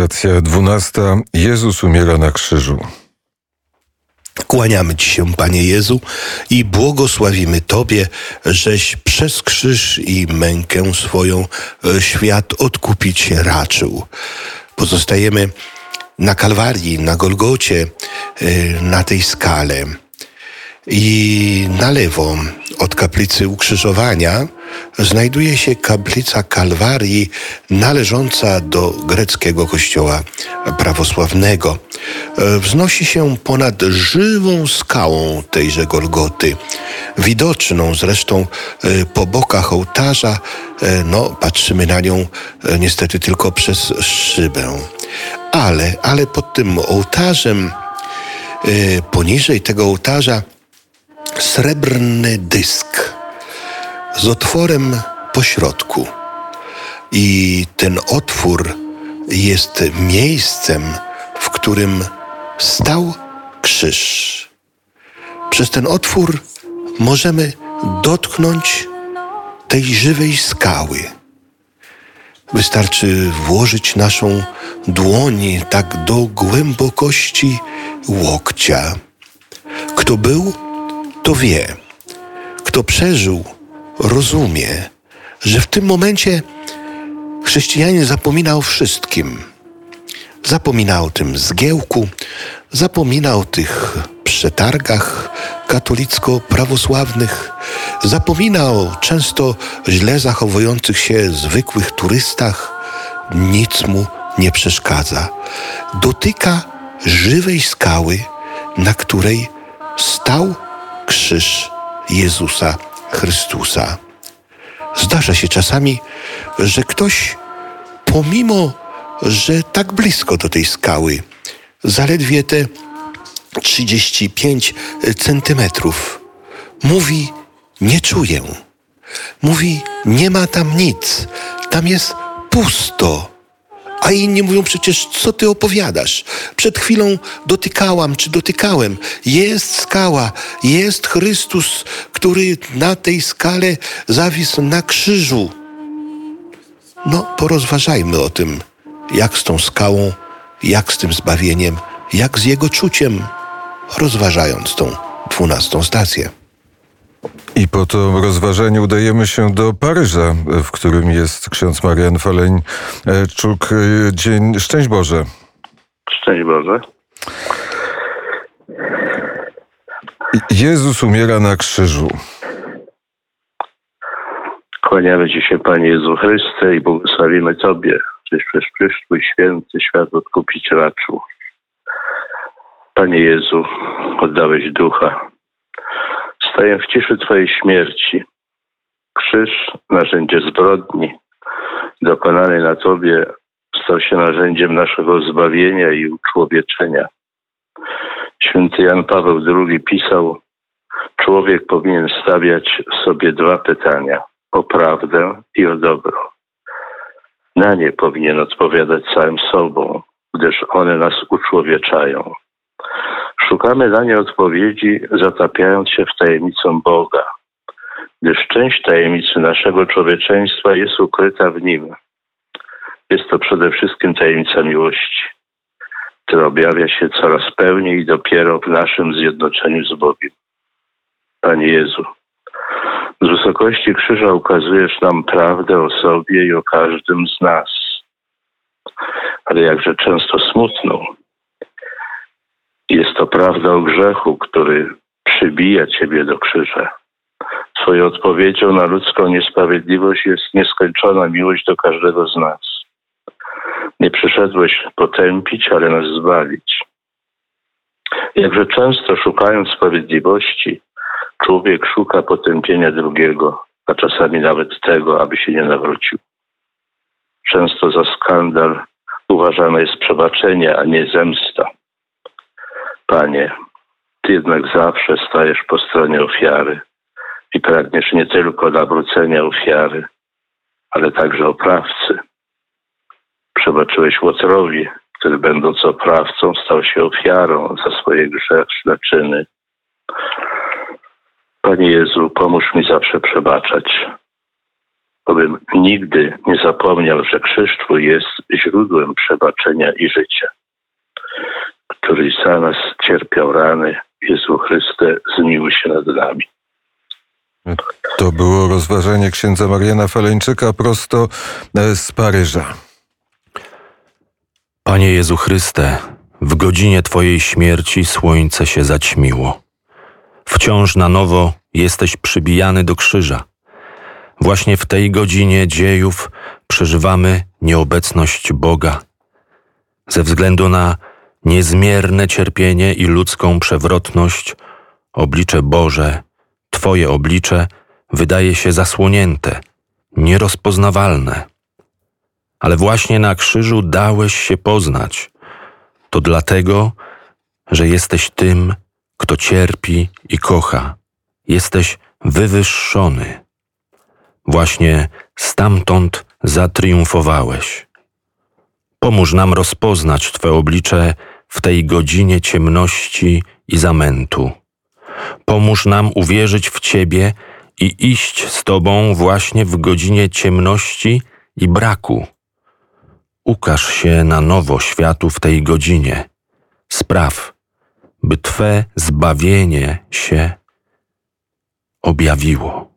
Stacja dwunasta. Jezus umiera na krzyżu. Kłaniamy Ci się, Panie Jezu, i błogosławimy Tobie, żeś przez krzyż i mękę swoją e, świat odkupić raczył. Pozostajemy na Kalwarii, na Golgocie, e, na tej skale. I na lewo od kaplicy Ukrzyżowania znajduje się kaplica Kalwarii należąca do greckiego kościoła prawosławnego. Wznosi się ponad żywą skałą tejże Golgoty, widoczną zresztą e, po bokach ołtarza. E, no, patrzymy na nią e, niestety tylko przez szybę. Ale, ale pod tym ołtarzem, poniżej tego ołtarza, srebrny dysk z otworem po środku. I ten otwór jest miejscem, w którym stał krzyż. Przez ten otwór możemy dotknąć tej żywej skały. Wystarczy włożyć naszą dłoń tak do głębokości łokcia. Kto był, to wie. Kto przeżył, rozumie, że w tym momencie chrześcijanin zapomina o wszystkim. Zapomina o tym zgiełku, zapomina o tych przetargach katolicko-prawosławnych, zapomina o często źle zachowujących się zwykłych turystach. Nic mu nie przeszkadza. Dotyka żywej skały, na której stał krzyż Jezusa Chrystusa. Zdarza się czasami, że ktoś, pomimo, że tak blisko do tej skały, zaledwie te 35 centymetrów, mówi: Nie czuję. Mówi: Nie ma tam nic, tam jest pusto. A inni mówią przecież, co ty opowiadasz? Przed chwilą dotykałam, czy dotykałem. Jest skała, jest Chrystus, który na tej skale zawisł na krzyżu. No, porozważajmy o tym, jak z tą skałą, jak z tym zbawieniem, jak z jego czuciem, rozważając tą dwunastą stację. I po to rozważanie udajemy się do Paryża, w którym jest ksiądz Marian Faleń-Czuk. Dzień, szczęść Boże. Szczęść Boże. Jezus umiera na krzyżu. Kłaniamy Ci się, Panie Jezu Chryste, i błogosławimy Tobie, żeś przez przyszły święty świat odkupić raczył. Panie Jezu, oddałeś ducha, Staję w ciszy Twojej śmierci. Krzyż, narzędzie zbrodni, dokonanej na Tobie, stał się narzędziem naszego zbawienia i uczłowieczenia. Święty Jan Paweł II pisał, człowiek powinien stawiać sobie dwa pytania, o prawdę i o dobro. Na nie powinien odpowiadać całym sobą, gdyż one nas uczłowieczają. Szukamy na nie odpowiedzi, zatapiając się w tajemnicę Boga, gdyż część tajemnicy naszego człowieczeństwa jest ukryta w Nim. Jest to przede wszystkim tajemnica miłości, która objawia się coraz pełniej i dopiero w naszym zjednoczeniu z Bogiem. Panie Jezu, z wysokości krzyża ukazujesz nam prawdę o sobie i o każdym z nas, ale jakże często smutną to prawda o grzechu, który przybija ciebie do krzyża. Twoją odpowiedzią na ludzką niesprawiedliwość jest nieskończona miłość do każdego z nas. Nie przyszedłeś potępić, ale nas zbawić. Jakże często szukając sprawiedliwości, człowiek szuka potępienia drugiego, a czasami nawet tego, aby się nie nawrócił. Często za skandal uważane jest przebaczenie, a nie zemsta. Panie, Ty jednak zawsze stajesz po stronie ofiary i pragniesz nie tylko nawrócenia ofiary, ale także oprawcy. Przebaczyłeś Łotrowi, który będąc oprawcą stał się ofiarą za swoje grzeszne czyny. Panie Jezu, pomóż mi zawsze przebaczać. Bowiem nigdy nie zapomniał, że krzyż Twój jest źródłem przebaczenia i życia, któryś za nas cierpiał rany. Jezu Chryste, zmiłuj się nad nami. To było rozważanie księdza Mariana Faleńczyka prosto e, z Paryża. Panie Jezu Chryste, w godzinie Twojej śmierci słońce się zaćmiło. Wciąż na nowo jesteś przybijany do krzyża. Właśnie w tej godzinie dziejów przeżywamy nieobecność Boga. Ze względu na niezmierne cierpienie i ludzką przewrotność, oblicze Boże, Twoje oblicze, wydaje się zasłonięte, nierozpoznawalne. Ale właśnie na krzyżu dałeś się poznać. To dlatego, że jesteś tym, kto cierpi i kocha. Jesteś wywyższony. Właśnie stamtąd zatriumfowałeś. Pomóż nam rozpoznać Twe oblicze w tej godzinie ciemności i zamętu. Pomóż nam uwierzyć w Ciebie i iść z Tobą właśnie w godzinie ciemności i braku. Ukaż się na nowo światu w tej godzinie. Spraw, by Twe zbawienie się objawiło.